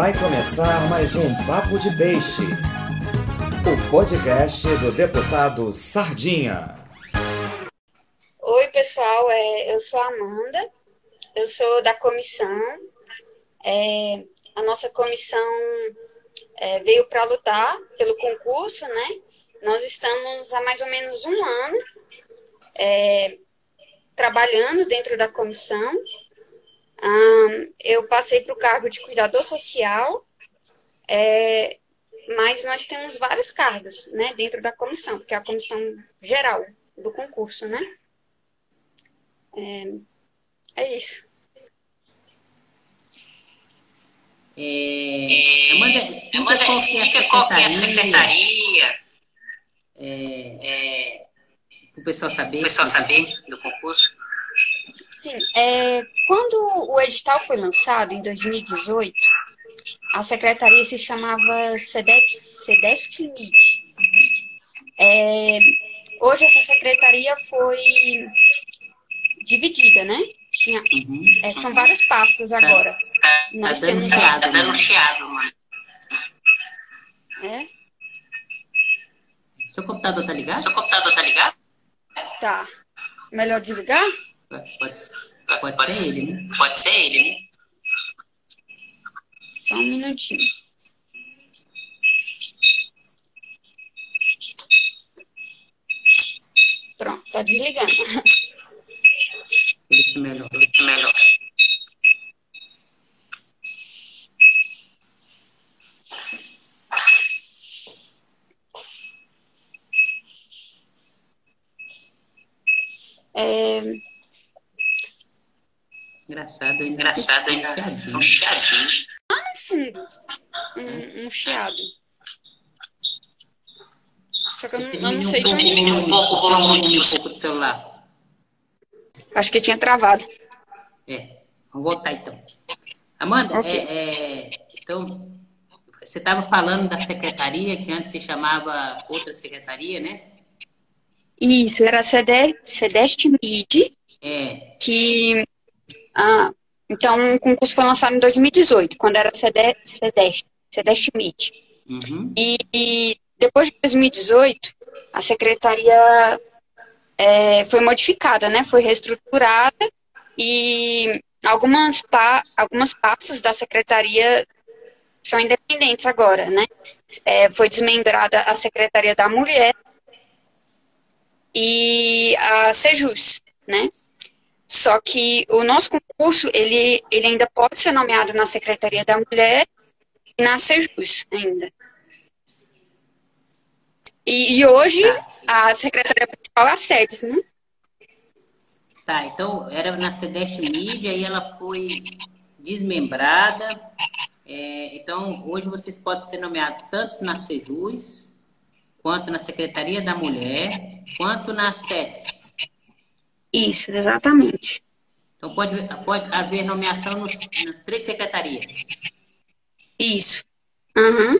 Vai começar mais um Papo de Peixe, o podcast do deputado Sardinha. Oi, pessoal, é, eu sou a Amanda, eu sou da comissão. É, a nossa comissão é, veio para lutar pelo concurso, né? Nós estamos há mais ou menos um ano trabalhando dentro da comissão. Um, eu passei para o cargo de cuidador social, é, mas nós temos vários cargos né, dentro da comissão, porque é a comissão geral do concurso, né? É, é isso. É, Amanda, explica, Amanda, qual, explica qual que é a secretaria. É, é, para o pessoal saber. O pessoal saber do concurso. Sim, é, quando o edital foi lançado, em 2018, a secretaria se chamava Sedest MIT. É, hoje essa secretaria foi dividida, né? Tinha, uhum. é, são várias pastas agora. Tá, Nós tá temos tá dando chiado, mano. É? Seu computador tá ligado? Seu computador tá ligado? Tá. Melhor desligar? Pode, pode, pode ser ele, né? Pode ser ele, né? Só um minutinho. Pronto, tá desligando. Isso melhor, isso melhor. É... Engraçado, engraçado, engraçado. Um chiadinho. Ah, no fundo. Um, um chiado. Só que eu não, eu não sei de onde. um pouco o volume um pouco do celular. Acho que tinha travado. É, vamos voltar então. Amanda, okay. é, é, então, você estava falando da secretaria, que antes se chamava outra secretaria, né? Isso, era Cedeste Mid, é. que ah, então o concurso foi lançado em 2018, quando era Cedeste, Cedeste Mid. Uhum. E, e, depois de 2018, a secretaria é, foi modificada, né? Foi reestruturada e algumas, pa, algumas pastas da secretaria são independentes agora, né? É, foi desmembrada a Secretaria da Mulher e a Sejus, né? Só que o nosso concurso, ele, ele ainda pode ser nomeado na Secretaria da Mulher e na Sejus ainda. E, e hoje, a Secretaria Principal é a SEDES, né? Tá, então era na Cedeste Mídia e ela foi desmembrada. É, então, hoje vocês podem ser nomeados tanto na Sejus, quanto na Secretaria da Mulher, quanto na SETES. Isso, exatamente. Então pode, pode haver nomeação nos, nas três secretarias. Isso. Uhum.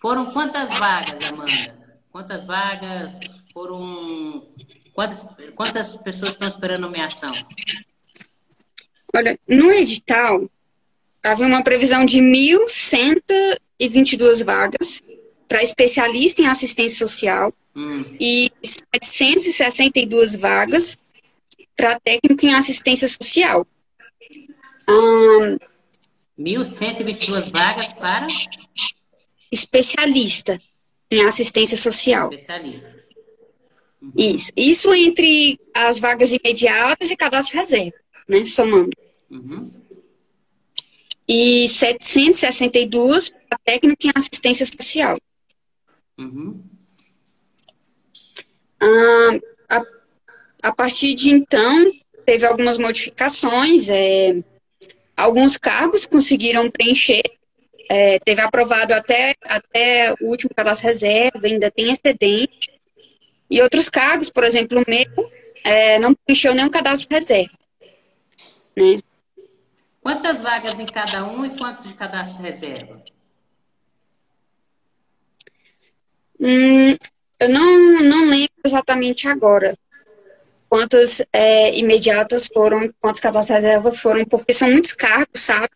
Foram quantas vagas, Amanda? Quantas vagas foram. Quantas, quantas pessoas estão esperando nomeação? Olha, no edital havia uma previsão de 1.122 vagas para especialista em assistência social hum. e 762 vagas para técnico em assistência social. Hum, 1.122 vagas para especialista em assistência social. Especialista. Uhum. Isso. Isso entre as vagas imediatas e cadastro reserva, né? Somando. Uhum. E 762 para técnico em assistência social. Uhum. Ah, a, partir de então, teve algumas modificações. É, alguns cargos conseguiram preencher. É, teve aprovado até, até o último cadastro reserva, ainda tem excedente. E outros cargos, por exemplo, o meu, é, não preencheu nenhum cadastro reserva. Né? Quantas vagas em cada um e quantos de cadastro reserva? Hum, eu não, não lembro exatamente agora quantas é, imediatas foram, quantos cadastros reserva foram, porque são muitos cargos, sabe?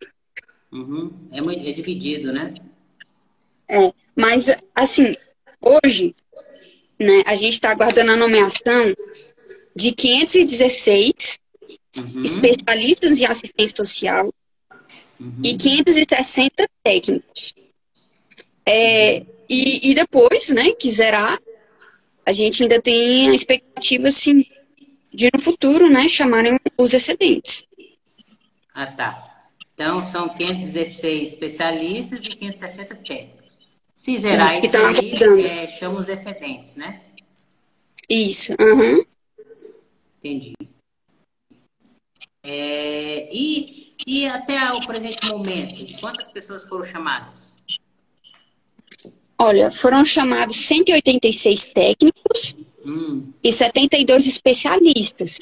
Uhum. É, muito, é dividido, né? É, mas, assim, hoje, né, a gente está aguardando a nomeação de 516 uhum. especialistas em assistência social uhum. e 560 técnicos. É, e, e depois, né, que zerar, a gente ainda tem a expectativa, assim, de no futuro, né, chamarem os excedentes. Ah, tá. Então, são 516 especialistas e 560 técnicos. Se zerar isso, isso aí, é, chama os excedentes, né? Isso, uhum. Entendi. É, e, e até o presente momento, quantas pessoas foram chamadas? Olha, foram chamados 186 técnicos hum. e 72 especialistas.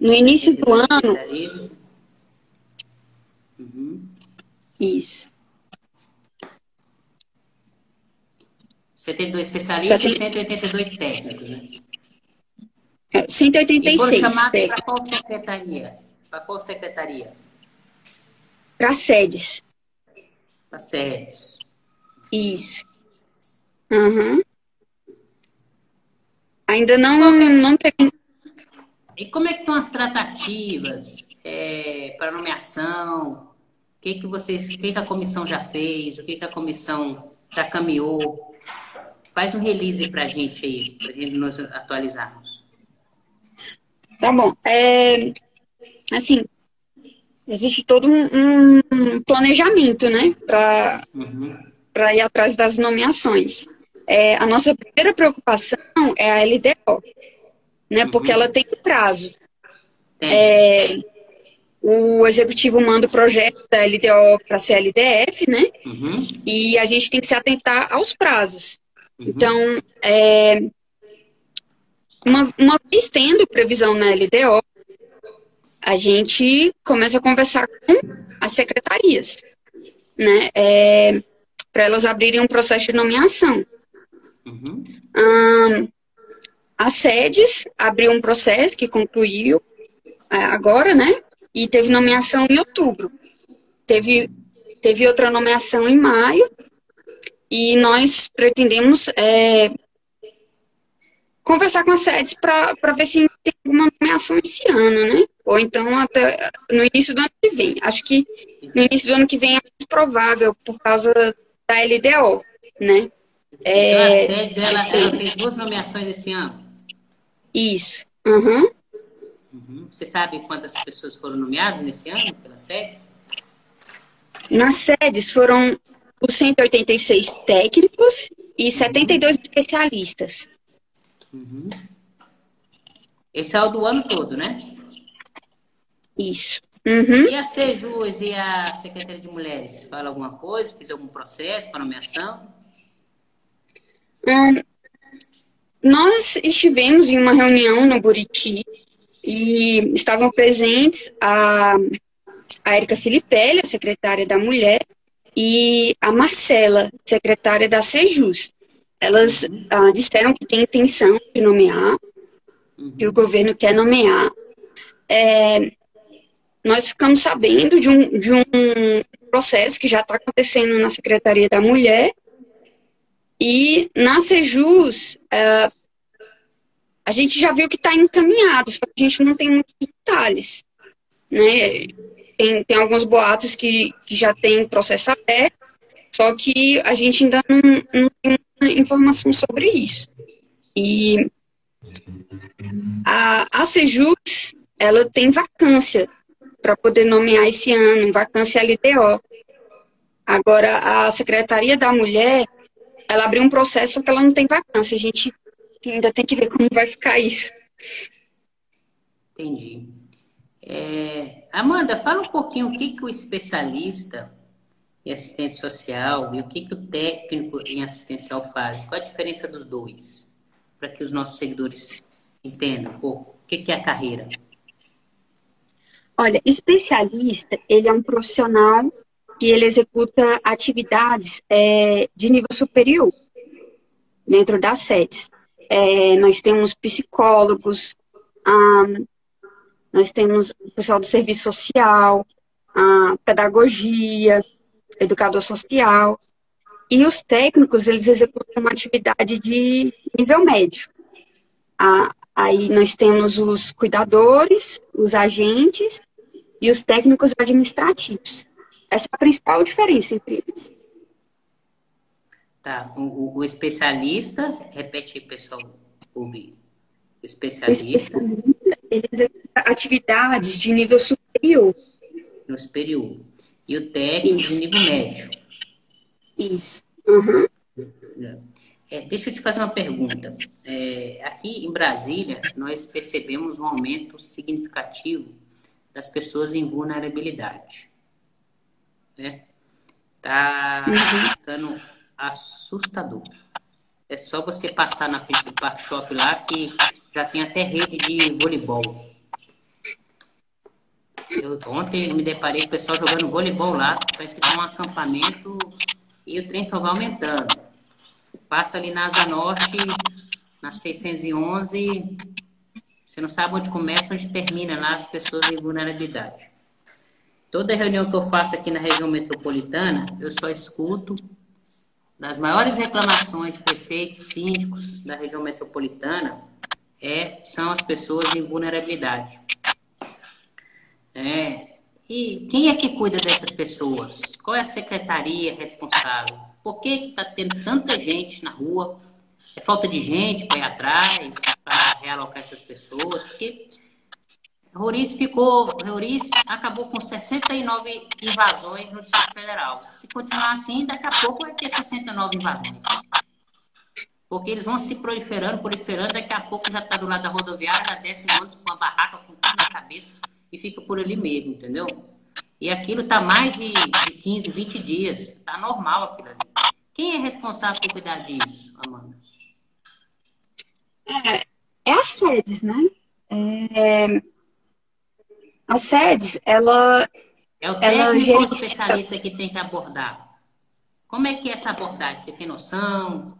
No início do ano, Isso. 72 especialistas e 182 técnicos, né? É, 186. E foram chamados para qual secretaria? Para qual secretaria? Para sedes. Para sedes. Isso. Uhum. Ainda não, é? não teve. E como é que estão as tratativas é, para nomeação? O que, que vocês, o que, que a comissão já fez? O que, que a comissão já caminhou? Faz um release para a gente aí, para a gente nos atualizarmos. Tá bom. É, assim, existe todo um, um planejamento, né, para uhum. ir atrás das nomeações. É, a nossa primeira preocupação é a LDO, né, uhum. porque ela tem um prazo. É, o executivo manda o projeto da LDO para a CLDF, né? Uhum. E a gente tem que se atentar aos prazos. Uhum. Então, é, uma, uma vez tendo previsão na LDO, a gente começa a conversar com as secretarias, né? É, para elas abrirem um processo de nomeação. Uhum. Um, a SEDES abriu um processo que concluiu é, agora, né? e teve nomeação em outubro. Teve, teve outra nomeação em maio, e nós pretendemos é, conversar com as sedes para ver se tem alguma nomeação esse ano, né? Ou então até no início do ano que vem. Acho que no início do ano que vem é mais provável por causa da LDO, né? É, então, SEDES, ela, ela fez duas nomeações esse ano? Isso. Uhum. Você sabe quantas pessoas foram nomeadas nesse ano pelas sedes? Nas sedes foram os 186 técnicos e 72 especialistas. Uhum. Esse é o do ano todo, né? Isso. Uhum. E a Sejus e a Secretaria de Mulheres? Fala alguma coisa? Fez algum processo para nomeação? Hum, nós estivemos em uma reunião no Buriti e estavam presentes a, a Érica Filipelli, a secretária da Mulher, e a Marcela, secretária da Sejus. Elas ah, disseram que tem intenção de nomear, que o governo quer nomear. É, nós ficamos sabendo de um, de um processo que já está acontecendo na Secretaria da Mulher, e na Sejus, uh, a gente já viu que está encaminhado, só que a gente não tem muitos detalhes. Né? Tem, tem alguns boatos que, que já tem processo aberto, só que a gente ainda não, não tem muita informação sobre isso. E a, a Sejus, ela tem vacância para poder nomear esse ano, vacância LDO. Agora, a Secretaria da Mulher, ela abriu um processo que ela não tem vacância. A gente ainda tem que ver como vai ficar isso. Entendi. É, Amanda, fala um pouquinho o que, que o especialista em assistente social e o que, que o técnico em assistencial faz. Qual a diferença dos dois? Para que os nossos seguidores entendam um pouco. O que, que é a carreira? Olha, especialista, ele é um profissional que ele executa atividades é, de nível superior dentro das sedes é, nós temos psicólogos, nós temos o pessoal do serviço social, a pedagogia, educador social. E os técnicos, eles executam uma atividade de nível médio. aí nós temos os cuidadores, os agentes e os técnicos administrativos. Essa é a principal diferença entre eles. Tá. O, o especialista, repete aí, pessoal, ouvir. Especialista. especialista atividades de nível superior. No superior. E o técnico Isso. de nível médio. Isso. Uhum. É, deixa eu te fazer uma pergunta. É, aqui em Brasília, nós percebemos um aumento significativo das pessoas em vulnerabilidade. Né? Tá ficando assustador. É só você passar na frente do Park Shop lá que já tem até rede de voleibol. Eu, ontem me deparei com o pessoal jogando voleibol lá, parece que tem um acampamento e o trem só vai aumentando. Passa ali na Asa Norte, na 611, você não sabe onde começa, onde termina lá as pessoas em vulnerabilidade. Toda reunião que eu faço aqui na região metropolitana, eu só escuto das maiores reclamações de prefeitos, síndicos da região metropolitana, é, são as pessoas em vulnerabilidade. É, e quem é que cuida dessas pessoas? Qual é a secretaria responsável? Por que está tendo tanta gente na rua? É falta de gente para ir atrás, para realocar essas pessoas? Porque Roriz ficou, Roriz acabou com 69 invasões no Distrito Federal. Se continuar assim, daqui a pouco vai ter 69 invasões. Porque eles vão se proliferando, proliferando, daqui a pouco já está do lado da rodoviária, já desce um ônibus com uma barraca com tudo na cabeça e fica por ali mesmo, entendeu? E aquilo está mais de, de 15, 20 dias. Está normal aquilo ali. Quem é responsável por cuidar disso, Amanda? É, é a SEDES, né? É, a SEDES, ela. É o técnico ou especialista que tem que abordar? Como é que é essa abordagem? Você tem noção?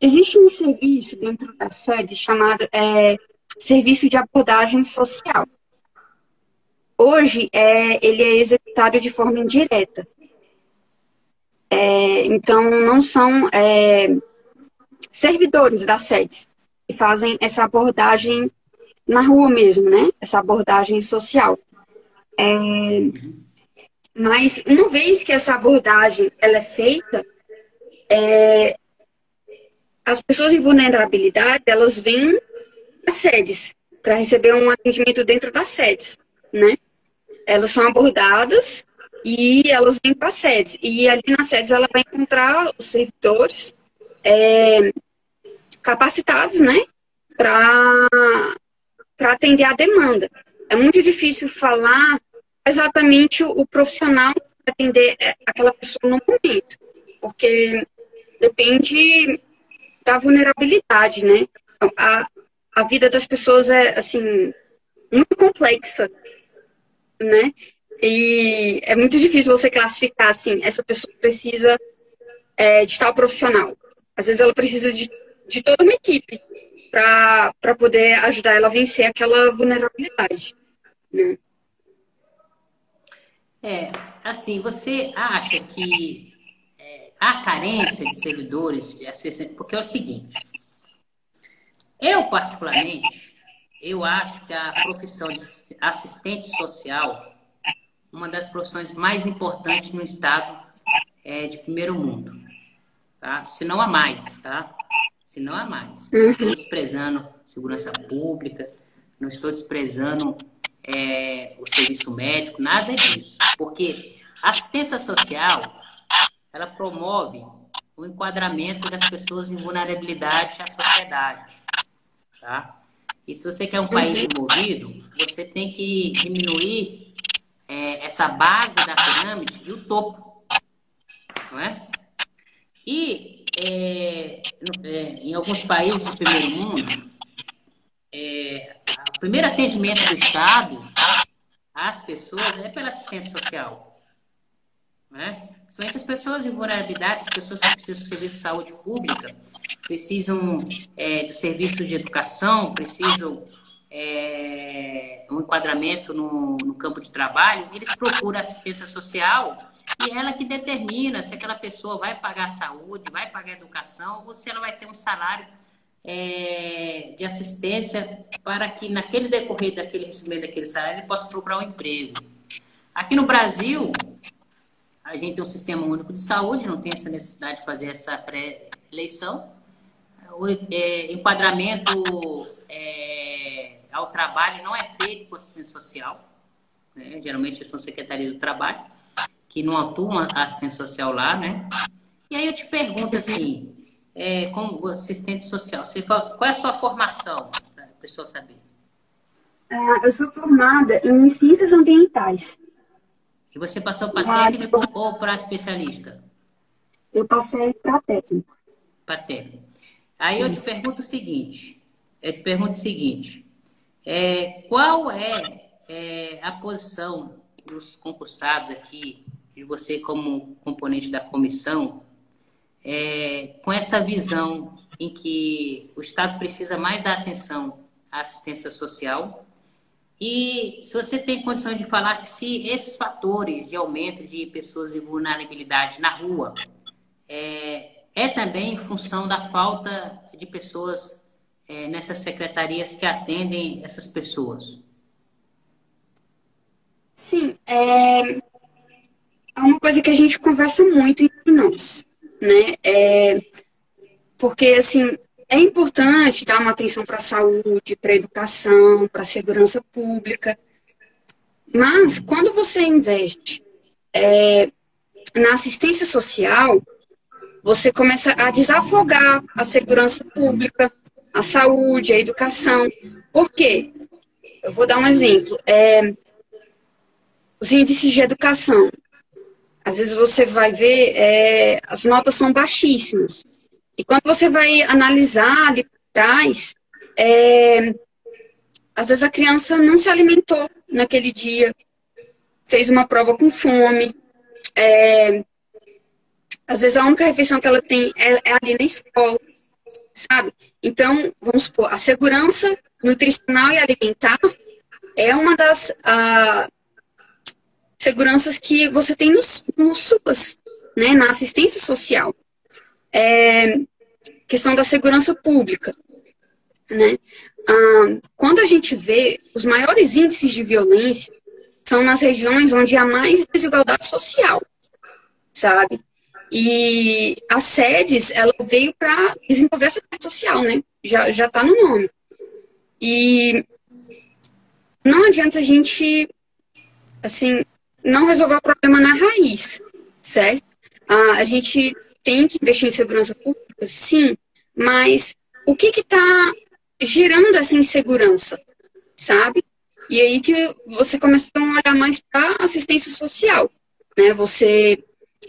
Existe um serviço dentro da SEDES chamado é, Serviço de Abordagem Social. Hoje, é, ele é executado de forma indireta. É, então, não são é, servidores da SEDES que fazem essa abordagem na rua mesmo, né? Essa abordagem social. É, mas uma vez que essa abordagem ela é feita, é, as pessoas em vulnerabilidade elas vêm às sedes para receber um atendimento dentro das sedes, né? Elas são abordadas e elas vêm para as sedes e ali nas sedes ela vai encontrar os servidores é, capacitados, né? Para para atender a demanda. É muito difícil falar exatamente o, profissional atender é, aquela pessoa no momento, porque depende da vulnerabilidade, né? A, a vida das pessoas é, assim, muito complexa, né? E é muito difícil você classificar, assim, essa pessoa precisa é, de tal profissional. Às vezes ela precisa de, de toda uma equipe para poder ajudar ela a vencer aquela vulnerabilidade. Né? É, assim, você acha que é, há carência de servidores assistência? Porque é o seguinte, eu particularmente, eu acho que a profissão de assistente social, uma das profissões mais importantes no estado é, de primeiro mundo, tá? Se não a mais, tá? Se não há mais. Não estou desprezando segurança pública, não estou desprezando é, o serviço médico, nada disso. Porque a assistência social, ela promove o enquadramento das pessoas em vulnerabilidade à sociedade. Tá? E se você quer um país desenvolvido, você tem que diminuir é, essa base da pirâmide e o topo. Não é? E é, é, em alguns países do primeiro mundo, é, o primeiro atendimento do Estado às pessoas é pela assistência social. Né? Principalmente as pessoas em vulnerabilidade, as pessoas que precisam do serviço de saúde pública, precisam é, do serviço de educação, precisam é, um enquadramento no, no, campo de trabalho, eles procuram assistência social e ela que determina se aquela pessoa vai pagar saúde, vai pagar educação ou se ela vai ter um salário é, de assistência para que naquele decorrer daquele recebimento daquele salário ele possa procurar um emprego. Aqui no Brasil, a gente tem um sistema único de saúde, não tem essa necessidade de fazer essa pré-eleição. O é, enquadramento é, ao trabalho não é feito por assistente social. Né? Geralmente são secretarias do trabalho, que não atuam assistente social lá, né? E aí eu te pergunto assim, é, como assistente social, você qual é a sua formação, para a pessoa saber? Ah, eu sou formada em ciências ambientais. E você passou para técnico ou para especialista? Eu passei para técnico. Para técnico. Aí eu te pergunto o seguinte, eu te pergunto o seguinte, é, qual é, é a posição dos concursados aqui, de você como componente da comissão, é, com essa visão em que o Estado precisa mais dar atenção à assistência social? E se você tem condições de falar que se esses fatores de aumento de pessoas em vulnerabilidade na rua é, é também em função da falta de pessoas é, nessas secretarias que atendem essas pessoas. Sim, é, é uma coisa que a gente conversa muito entre nós, né? É, porque, assim, é importante dar uma atenção para a saúde, para a educação, para a segurança pública. Mas quando você investe é, na assistência social, você começa a desafogar a segurança pública, a saúde, a educação. Por quê? Eu vou dar um exemplo. É, os índices de educação. Às vezes você vai ver, é, as notas são baixíssimas. E quando você vai analisar ali trás, é, às vezes a criança não se alimentou naquele dia, fez uma prova com fome, é, às vezes a única refeição que ela tem é, é, ali na escola, sabe? Então, vamos supor, a segurança nutricional e alimentar é uma das uh, seguranças que você tem nos, no SUAS, né, na assistência social é questão da segurança pública. Né? Ah, quando a gente vê os maiores índices de violência são nas regiões onde há mais desigualdade social, sabe? E a SEDES, ela veio para desenvolver essa parte social, né? Já, já tá no nome. E não adianta a gente, assim, não resolver o problema na raiz, certo? Ah, a gente tem que investir em segurança pública, sim, mas o que está gerando essa insegurança, sabe? E aí que você começa a olhar mais para assistência social, né? Você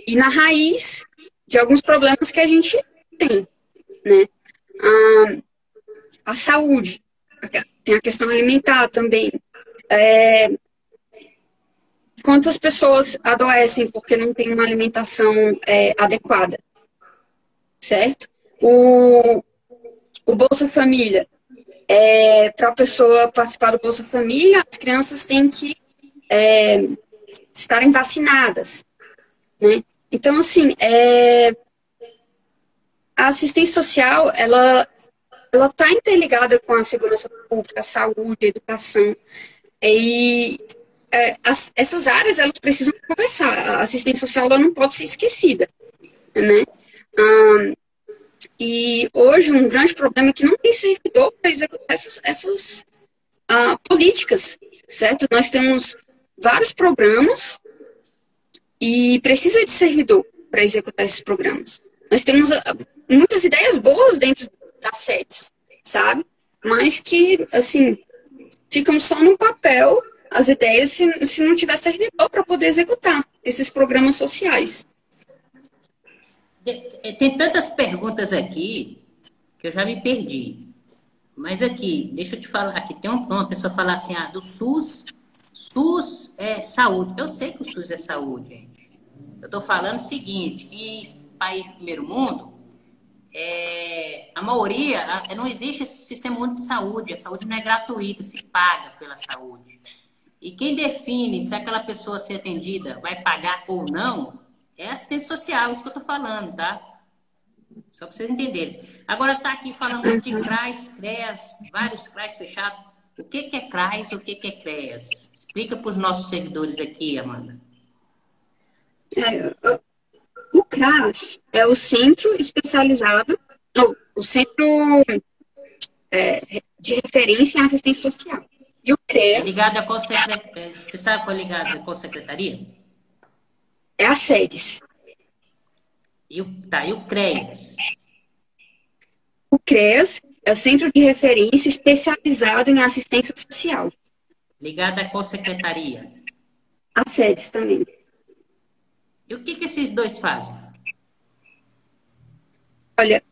ir na raiz de alguns problemas que a gente tem, né? Ah, a saúde, tem a questão alimentar também. É, quantas pessoas adoecem porque não tem uma alimentação é, adequada? certo? O, o Bolsa Família, é, para a pessoa participar do Bolsa Família, as crianças têm que é, estarem vacinadas, né? Então, assim, é, a assistência social, ela ela está interligada com a segurança pública, a saúde, a educação. E é, as, essas áreas, elas precisam conversar. A assistência social, ela não pode ser esquecida, né? e hoje um grande problema é que não tem servidor para executar essas, essas uh, políticas, certo? Nós temos vários programas e precisa de servidor para executar esses programas. Nós temos uh, muitas ideias boas dentro das sedes, sabe? Mas que, assim, ficam só no papel as ideias se, se não tiver servidor para poder executar esses programas sociais. Tem tantas perguntas aqui que eu já me perdi. Mas aqui, deixa eu te falar, aqui tem uma pessoa falar assim, ah, do SUS, SUS é saúde. Eu sei que o SUS é saúde. Eu estou falando o seguinte, que país do primeiro mundo, é, a maioria, a, não existe esse sistema único de saúde. A saúde não é gratuita, se paga pela saúde. E quem define se aquela pessoa ser atendida vai pagar ou não é assistente social, isso que eu estou falando, tá? Só para vocês entenderem. Agora tá aqui falando de CRAS, CREAS, vários CRAS fechados. O que, que é CRAS o que, que é CREAS? Explica para os nossos seguidores aqui, Amanda. É, o CRAS é o Centro Especializado, não, o Centro é, de Referência em Assistência Social. E o CREAS... Ligado a qual secretaria? Você sabe qual é ligado a qual secretaria? É a SEDES. E o, tá, e o CREAS? O CREAS é o Centro de Referência Especializado em Assistência Social. Ligado a qual secretaria? A SEDES também. E o que, que esses dois fazem? Olha,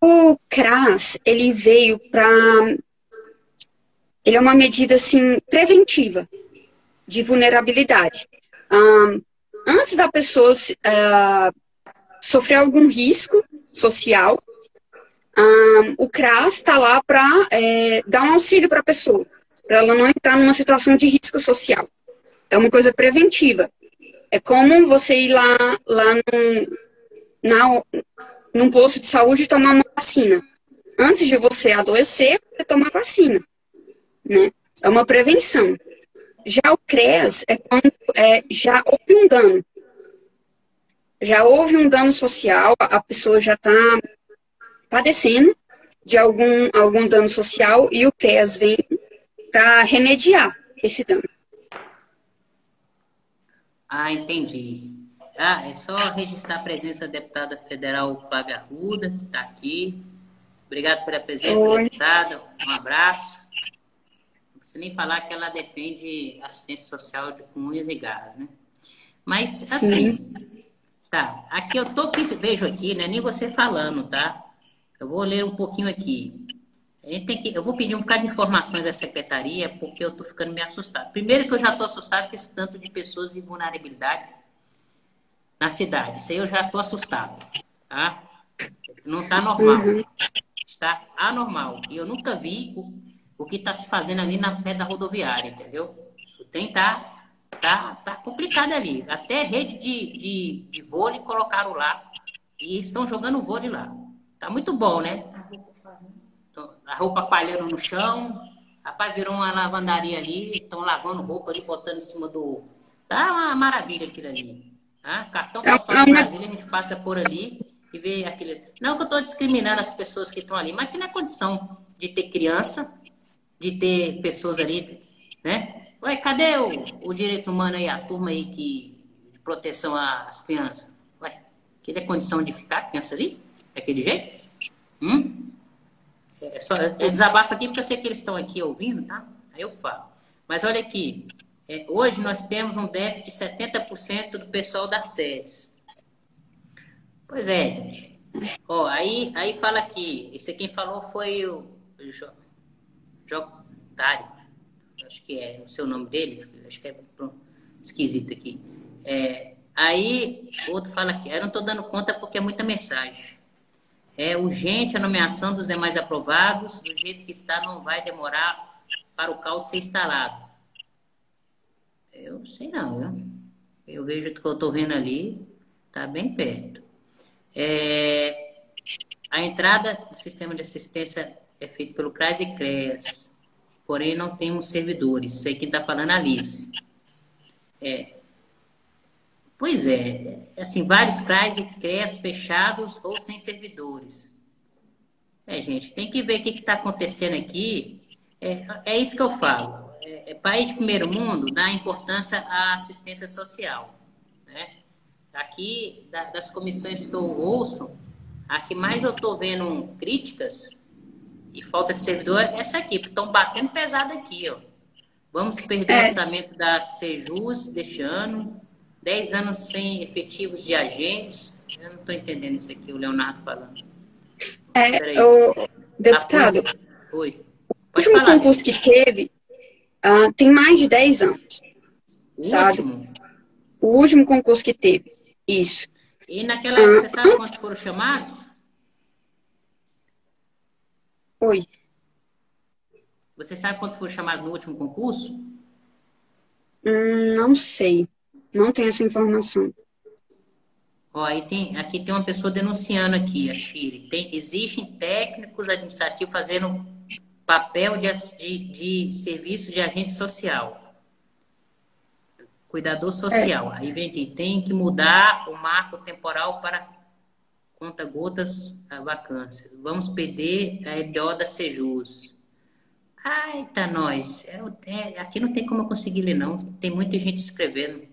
o CRAS, ele veio para... Ele é uma medida, assim, preventiva de vulnerabilidade. Um, antes da pessoa uh, sofrer algum risco social, um, o CRAS está lá para é, dar um auxílio para a pessoa, para ela não entrar numa situação de risco social. É uma coisa preventiva. É como você ir lá, lá num, na, num posto de saúde e tomar uma vacina. Antes de você adoecer, você toma vacina. Né? É uma prevenção. Já o CREAS é quando é, já houve um dano. Já houve um dano social, a pessoa já está padecendo de algum, algum dano social e o CREAS vem para remediar esse dano. Ah, entendi. Ah, é só registrar a presença da deputada federal Flávia Arruda, que está aqui. Obrigado pela presença, Oi. deputada. Um abraço. Não precisa nem falar que ela defende assistência social de unhas e garras, né? Mas, assim, Sim. tá. Aqui eu tô, vejo aqui, né? Nem você falando, tá? Eu vou ler um pouquinho aqui. A gente tem que, eu vou pedir um bocado de informações à secretaria, porque eu estou ficando meio assustado. Primeiro que eu já estou assustado com esse tanto de pessoas em vulnerabilidade na cidade. Isso aí eu já estou assustado, tá? Não está normal. Uhum. Está anormal. E eu nunca vi o, o que está se fazendo ali na pé da rodoviária, entendeu? O trem tá, tá, tá complicado ali. Até rede de, de, de vôlei colocaram lá. E estão jogando vôlei lá. Tá muito bom, né? A roupa palhando no chão. Rapaz, virou uma lavandaria ali, estão lavando roupa ali, botando em cima do. Tá uma maravilha aquilo ali. Tá? Cartão postal de Brasília, a gente passa por ali e vê aquele. Não que eu estou discriminando as pessoas que estão ali, mas que não é condição de ter criança, de ter pessoas ali, né? Ué, cadê o, o direito humano aí, a turma aí que, de proteção às crianças? Ué, que é condição de ficar criança ali? Daquele jeito? Hum? É, só, é desabafo aqui porque eu sei que eles estão aqui ouvindo, tá? Aí eu falo. Mas olha aqui, é, hoje nós temos um déficit de 70% do pessoal das sedes. Pois é, gente. Ó, aí, aí fala aqui, esse quem falou foi o Jotário. Acho que é o seu nome dele, acho que é esquisito aqui. É, aí, outro fala aqui, eu não estou dando conta porque é muita mensagem. É urgente a nomeação dos demais aprovados, do jeito que está, não vai demorar para o caos ser instalado. Eu sei não, né? Eu vejo que eu estou vendo ali, está bem perto. É, a entrada do sistema de assistência é feita pelo CRAS e CREAS, porém não temos servidores. Sei que está falando a Alice. É, Pois é, assim, vários CRAs e CREAs fechados ou sem servidores. É, gente, tem que ver o que está acontecendo aqui. É, é isso que eu falo. É, é, país de primeiro mundo dá importância à assistência social. Né? Aqui, da, das comissões que eu ouço, a que mais eu estou vendo críticas e falta de servidor é essa aqui, estão batendo pesado aqui. Ó. Vamos perder é. o orçamento da Sejus deste ano 10 anos sem efetivos de agentes. Eu não estou entendendo isso aqui, o Leonardo falando. É, o deputado, Oi. o último falar, concurso gente. que teve uh, tem mais de 10 anos. O sabe? último? O último concurso que teve, isso. E naquela, uh, você sabe quantos foram chamados? Oi. Você sabe quantos foram chamados no último concurso? Hum, não sei. Não tenho essa informação. Ó, aí tem, aqui tem uma pessoa denunciando aqui, a Chile. Tem, existem técnicos administrativos fazendo papel de, de, de serviço de agente social. Cuidador social. É. Aí vem aqui, tem que mudar o marco temporal para conta-gotas a vacância. Vamos pedir a LDO da Sejus. Ai, tá nós. É, é, aqui não tem como eu conseguir ler, não. Tem muita gente escrevendo.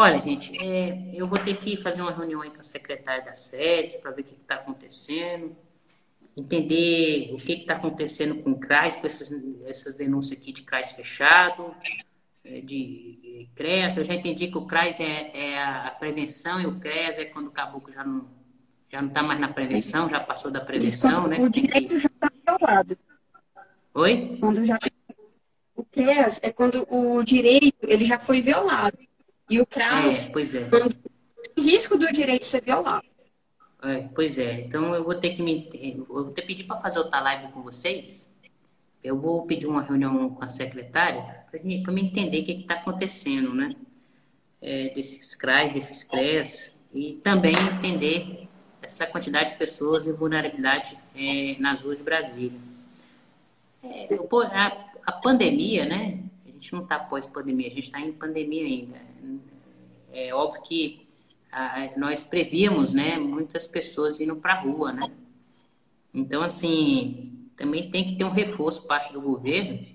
Olha, gente, é, eu vou ter que fazer uma reunião aí com a secretária da SEDES para ver o que está acontecendo, entender o que está acontecendo com o CRAS, com essas, essas denúncias aqui de CRAS fechado, é, de, CREAS. Eu já entendi que o CRAS é, é a prevenção e o CREAS é quando o caboclo já não já não está mais na prevenção, já passou da prevenção, né? O direito já está violado. Oi? Quando já o CREAS é quando o direito ele já foi violado. E o CRAS, é, pois é. quando tem risco do direito ser violado. É, pois é. Então eu vou ter que me. Eu vou ter que pedir para fazer outra live com vocês. Eu vou pedir uma reunião com a secretária para me entender o que está acontecendo, né? É, desses CRAS, desses CREAS, e também entender essa quantidade de pessoas em vulnerabilidade é, nas ruas de Brasília. É, a, a, pandemia, né? A gente não está pós-pandemia, a gente está em pandemia ainda. É, óbvio que a, nós prevíamos, né, muitas pessoas indo para a rua, né? Então, assim, também tem que ter um reforço parte do governo,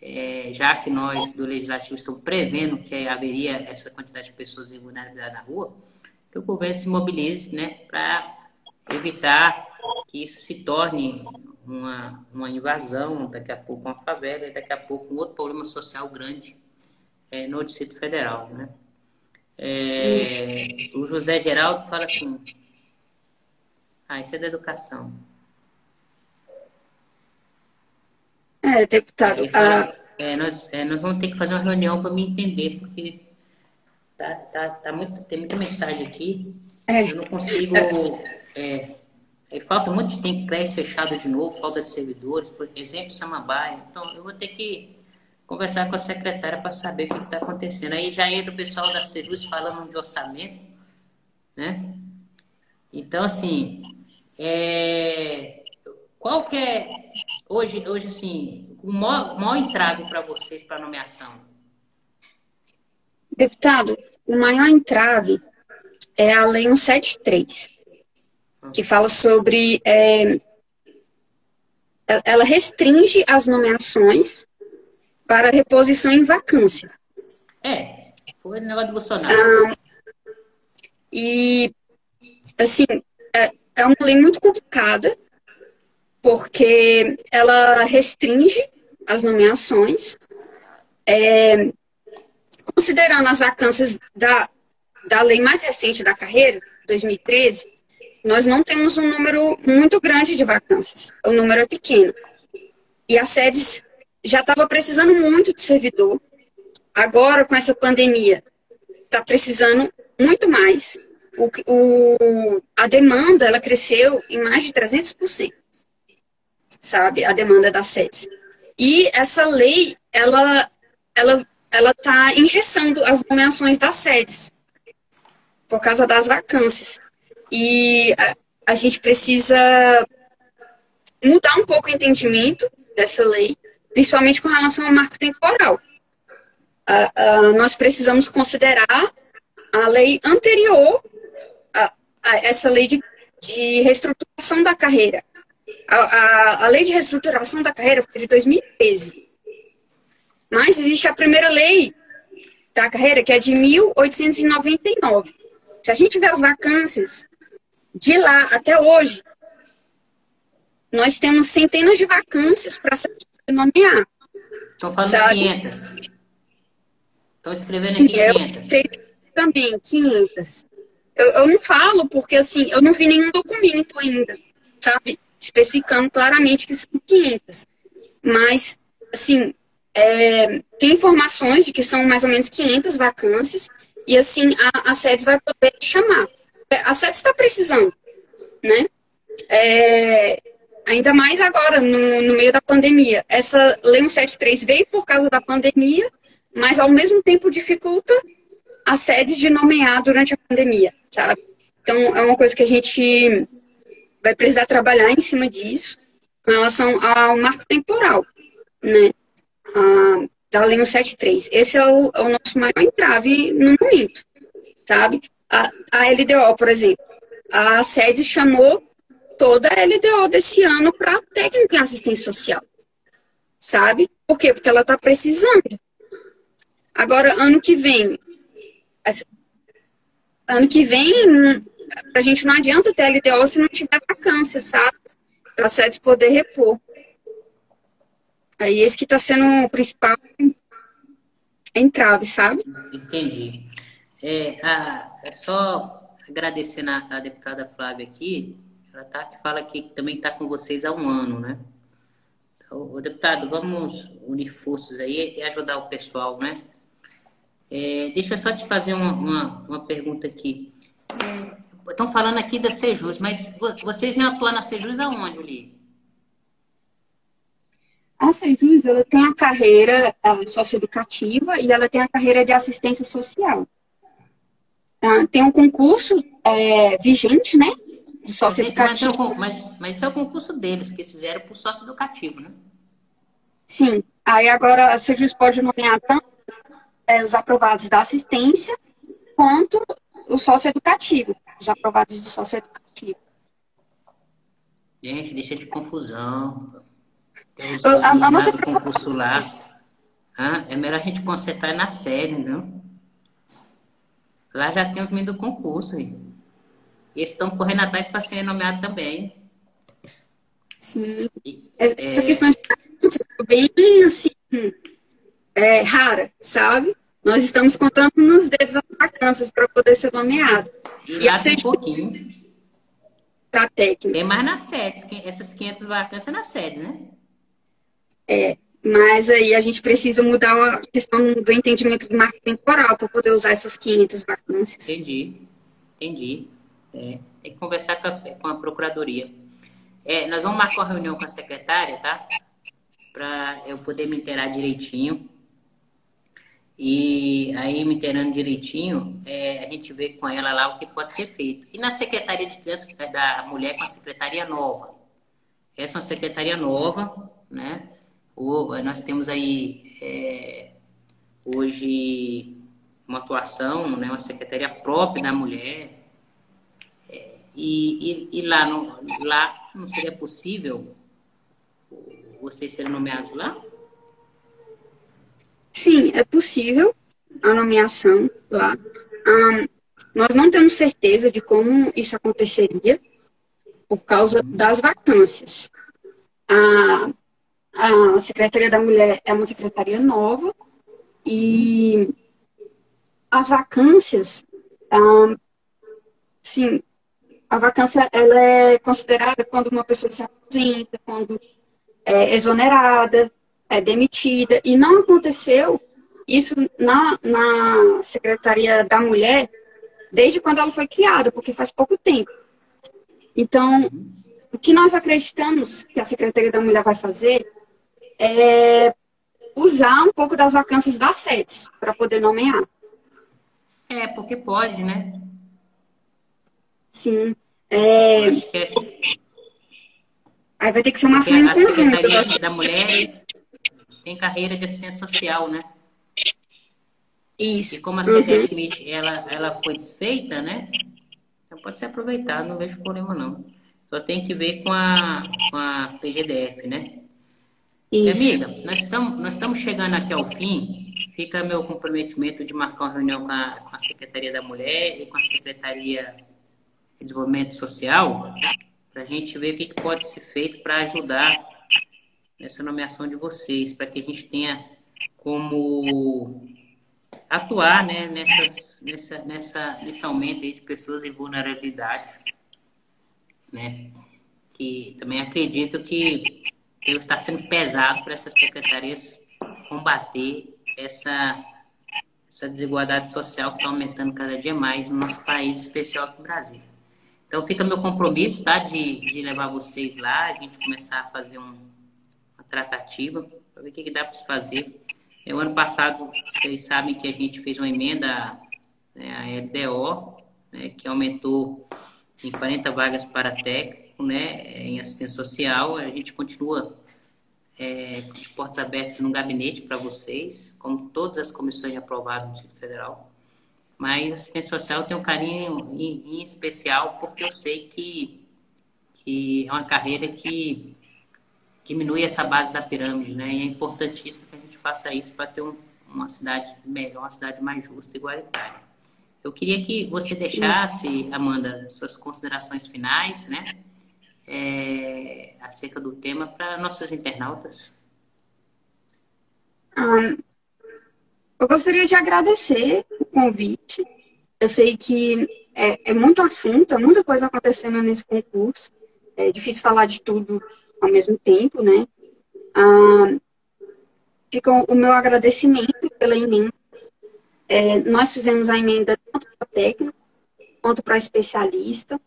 é, já que nós do Legislativo estamos prevendo que haveria essa quantidade de pessoas em vulnerabilidade na rua, que o governo se mobilize, né, para evitar que isso se torne uma, uma invasão, daqui a pouco uma favela e daqui a pouco um outro problema social grande é, no Distrito Federal, né? É, o José Geraldo fala assim, ah, isso é da educação. É, deputado. Fala, a... é, nós, é, nós vamos ter que fazer uma reunião para me entender, porque tá, tá, tá muito, tem muita mensagem aqui. É. Eu não consigo é, é, falta muito de tem CRES fechado de novo, falta de servidores, por exemplo, Samambaia. Então, eu vou ter que conversar com a secretária para saber o que está acontecendo. Aí já entra o pessoal da Sejus falando de orçamento, né? Então, assim, é... qual que é, hoje, hoje assim, o maior, maior entrave para vocês para nomeação? Deputado, o maior entrave é a Lei 173 que fala sobre. É, ela restringe as nomeações para reposição em vacância. É, foi o negócio do Bolsonaro. Ah, e, assim, é, é uma lei muito complicada, porque ela restringe as nomeações, é, considerando as vacâncias da, da lei mais recente da carreira, 2013, nós não temos um número muito grande de vacâncias. O número é pequeno. E a SEDES já estava precisando muito de servidor. Agora, com essa pandemia, está precisando muito mais. O, o, a demanda ela cresceu em mais de 300%. Sabe? A demanda da SEDES. E essa lei, ela ela ela está engessando as nomeações das sedes por causa das vacâncias. E a, a gente precisa mudar um pouco o entendimento dessa lei, principalmente com relação ao marco temporal. Uh, uh, nós precisamos considerar a lei anterior a, a essa lei de, de, reestruturação da carreira. A, a, a, lei de reestruturação da carreira foi de 2013. Mas existe a primeira lei da carreira, que é de 1899. Se a gente ver as vacâncias de lá até hoje, nós temos centenas de vacâncias para nomear. Estão falando sabe? 500. Estão escrevendo Sim, aqui 500. Eu também, 500. Eu, eu não falo porque, assim, eu não vi nenhum documento ainda, sabe? Especificando claramente que são 500. Mas, assim, é, tem informações de que são mais ou menos 500 vacâncias e, assim, a, a SEDES vai poder chamar a SET está precisando, né? É, ainda mais agora, no, no meio da pandemia. Essa Lei 173 veio por causa da pandemia, mas ao mesmo tempo dificulta as sedes de nomear durante a pandemia, sabe? Então, é uma coisa que a gente vai precisar trabalhar em cima disso, com relação ao marco temporal, né? A, da Lei 173. Esse é o, é o nosso maior entrave no momento, sabe? A, a LDO, por exemplo, a SEDES chamou toda a LDO desse ano para técnico em assistência social, sabe? Por quê? Porque ela está precisando. Agora, ano que vem, ano que vem, a gente não adianta ter LDO se não tiver vacância, sabe? Para a SEDES poder repor. Aí esse que está sendo o principal entrave, sabe? Entendi. É, a, só agradecendo a, a, deputada Flávia aqui, ela tá, fala que também está com vocês há um ano, né? Então, deputado, vamos unir forças aí e ajudar o pessoal, né? É, deixa eu só te fazer uma, uma, uma pergunta aqui. É, estão falando aqui da Sejus, mas vocês vêm atuar na Sejus aonde, Uli? A Sejus, ela tem a carreira socioeducativa e ela tem a carreira de assistência social. Tem um concurso é, vigente, né? De socioeducativo. Mas, mas, mas, mas é o concurso deles, que eles fizeram para o socioeducativo, né? Sim. Aí agora a Sejus pode nomear tanto é, os aprovados da assistência quanto o socioeducativo. Os aprovados do socioeducativo. Gente, deixa de confusão. A, a, concurso lá. Ah, é melhor a gente concentrar na sede, não? Lá já tem os meninos do concurso. Aí. Eles estão correndo atrás para ser nomeado também. Sim. Essa é... questão de é bem assim, é, rara, sabe? Nós estamos contando nos dedos as vacâncias para poder ser nomeado. E, e tem um pouquinho. Para técnico. Tem mais na sede. Essas 500 vacâncias na sede, né? É, mas aí a gente precisa mudar a questão do entendimento do marco temporal para poder usar essas 500 vacâncias. Entendi, entendi. É, tem que conversar com a, com a procuradoria. É, nós vamos marcar uma reunião com a secretária, tá? Para eu poder me inteirar direitinho. E aí, me inteirando direitinho, é, a gente vê com ela lá o que pode ser feito. E na Secretaria de Criança da Mulher, com a Secretaria Nova. Essa é uma secretaria nova, né? nós temos aí é, hoje uma atuação, né, uma secretaria própria da mulher. E, e, e, lá, no, lá não seria possível vocês serem nomeados lá? Sim, é possível a nomeação lá. Um, nós não temos certeza de como isso aconteceria por causa das vacâncias. A, a Secretaria da Mulher é uma secretaria nova e as vacâncias, ah, sim, a vacância ela é considerada quando uma pessoa se aposenta, quando é exonerada, é demitida, e não aconteceu isso na, na Secretaria da Mulher desde quando ela foi criada, porque faz pouco tempo. Então, o que nós acreditamos que a Secretaria da Mulher vai fazer é, usar um pouco das vacâncias das sedes para poder nomear. É, porque pode, né? Sim. É... Acho que é... Aí vai ter que ser uma ação em conjunto. A Secretaria da Mulher tem carreira de assistência social, né? Isso. E como a CDF uhum. ela, ela foi desfeita, né? Então pode ser aproveitado, não vejo problema não. Só tem que ver com a, com a PGDF, né? Isso. Amiga, nós estamos, nós estamos chegando aqui ao fim. Fica meu comprometimento de marcar uma reunião com a, com a Secretaria da Mulher e com a Secretaria de Desenvolvimento Social para a gente ver o que, que pode ser feito para ajudar nessa nomeação de vocês, para que a gente tenha como atuar né, nessas, nessa, nessa, nesse aumento de pessoas em vulnerabilidade. Né? Que também acredito que está sendo pesado para essas secretarias combater essa, essa desigualdade social que está aumentando cada dia mais no nosso país, especial aqui no Brasil. Então fica meu compromisso, tá? De, de levar vocês lá, a gente começar a fazer um, uma tratativa, para ver o que, que dá para se fazer. É, o ano passado, vocês sabem que a gente fez uma emenda, né, a LDO, né, que aumentou em 40 vagas para técnico, né, em assistência social. A gente continua é, com de portas abertas no gabinete para vocês, como todas as comissões aprovadas no Distrito Federal. Mas assistência social tem um carinho em, em, especial porque eu sei que, que é uma carreira que diminui essa base da pirâmide, né? E é importantíssimo que a gente faça isso para ter um, uma cidade melhor, uma cidade mais justa e igualitária. Eu queria que você deixasse, Amanda, suas considerações finais, né? é, acerca do tema para nossos internautas? Um, eu gostaria de agradecer o convite. Eu sei que é, é, muito assunto, é muita coisa acontecendo nesse concurso. É difícil falar de tudo ao mesmo tempo, né? Um, fica o meu agradecimento pela emenda. É, nós fizemos a emenda tanto para técnico quanto para especialista.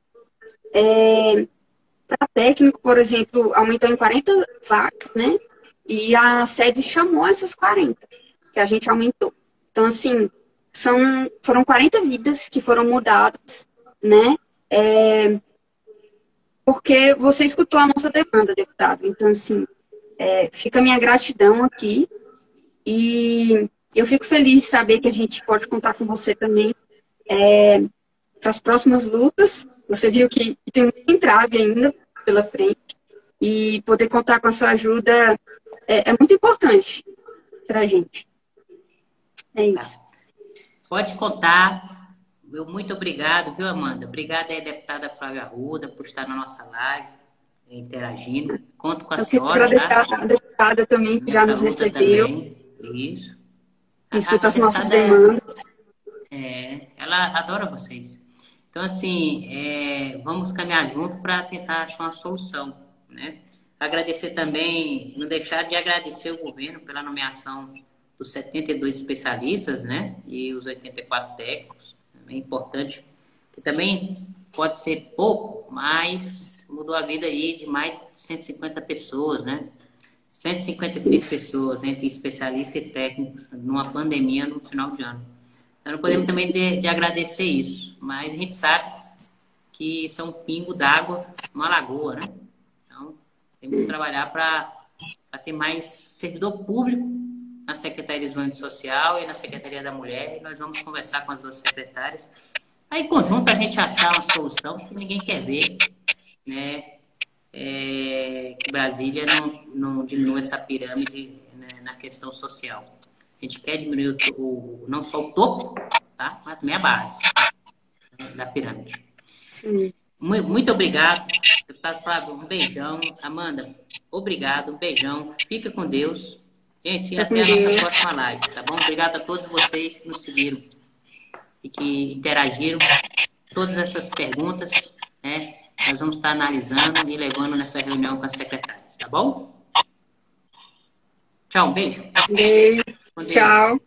É, para técnico, por exemplo, aumentou em 40 vagas, né? E a sede chamou essas 40 que a gente aumentou. Então, assim, são, foram 40 vidas que foram mudadas, né? É, porque você escutou a nossa demanda, deputado. Então, assim, é, fica a minha gratidão aqui. E eu fico feliz de saber que a gente pode contar com você também é, para as próximas lutas. Você viu que tem um entrave ainda pela frente e poder contar com a sua ajuda é, é muito importante para a gente. É isso. Tá. Pode contar. Meu muito obrigado, viu, Amanda? Obrigada aí, deputada Flávia Arruda, por estar na nossa live, interagindo. Conto com a Eu senhora. Agradecer tá? a deputada também, que já nos recebeu. Também. Isso. Escuta as nossas demandas. É, ela adora vocês. Então, assim, é, vamos caminhar junto para tentar achar uma solução, né? Agradecer também, não deixar de agradecer o governo pela nomeação dos 72 especialistas, né? E os 84 técnicos. É importante, que também pode ser pouco, mas mudou a vida aí de mais de 150 pessoas, né? 156 pessoas entre especialistas e técnicos numa pandemia no final de ano. Então, não podemos também de, de agradecer isso, mas a gente sabe que isso é um pingo d'água numa lagoa, né? Então, temos que trabalhar para ter mais servidor público na Secretaria de Desenvolvimento Social e na Secretaria da Mulher, e nós vamos conversar com as duas secretárias. Aí, em conjunto, a gente achar uma solução que ninguém quer ver, né? É, que Brasília não, não diminua essa pirâmide né, na questão social. A gente quer diminuir o, o, não só o topo, tá? mas também a base da pirâmide. Sim. Muito, muito obrigado, deputado Flávio. Um beijão. Amanda, obrigado. Um beijão. Fica com Deus. Gente, até a nossa próxima live, tá bom? Obrigado a todos vocês que nos seguiram e que interagiram. Todas essas perguntas, né? Nós vamos estar analisando e levando nessa reunião com as secretárias, tá bom? Tchau, um beijo. Beijo. Tchau.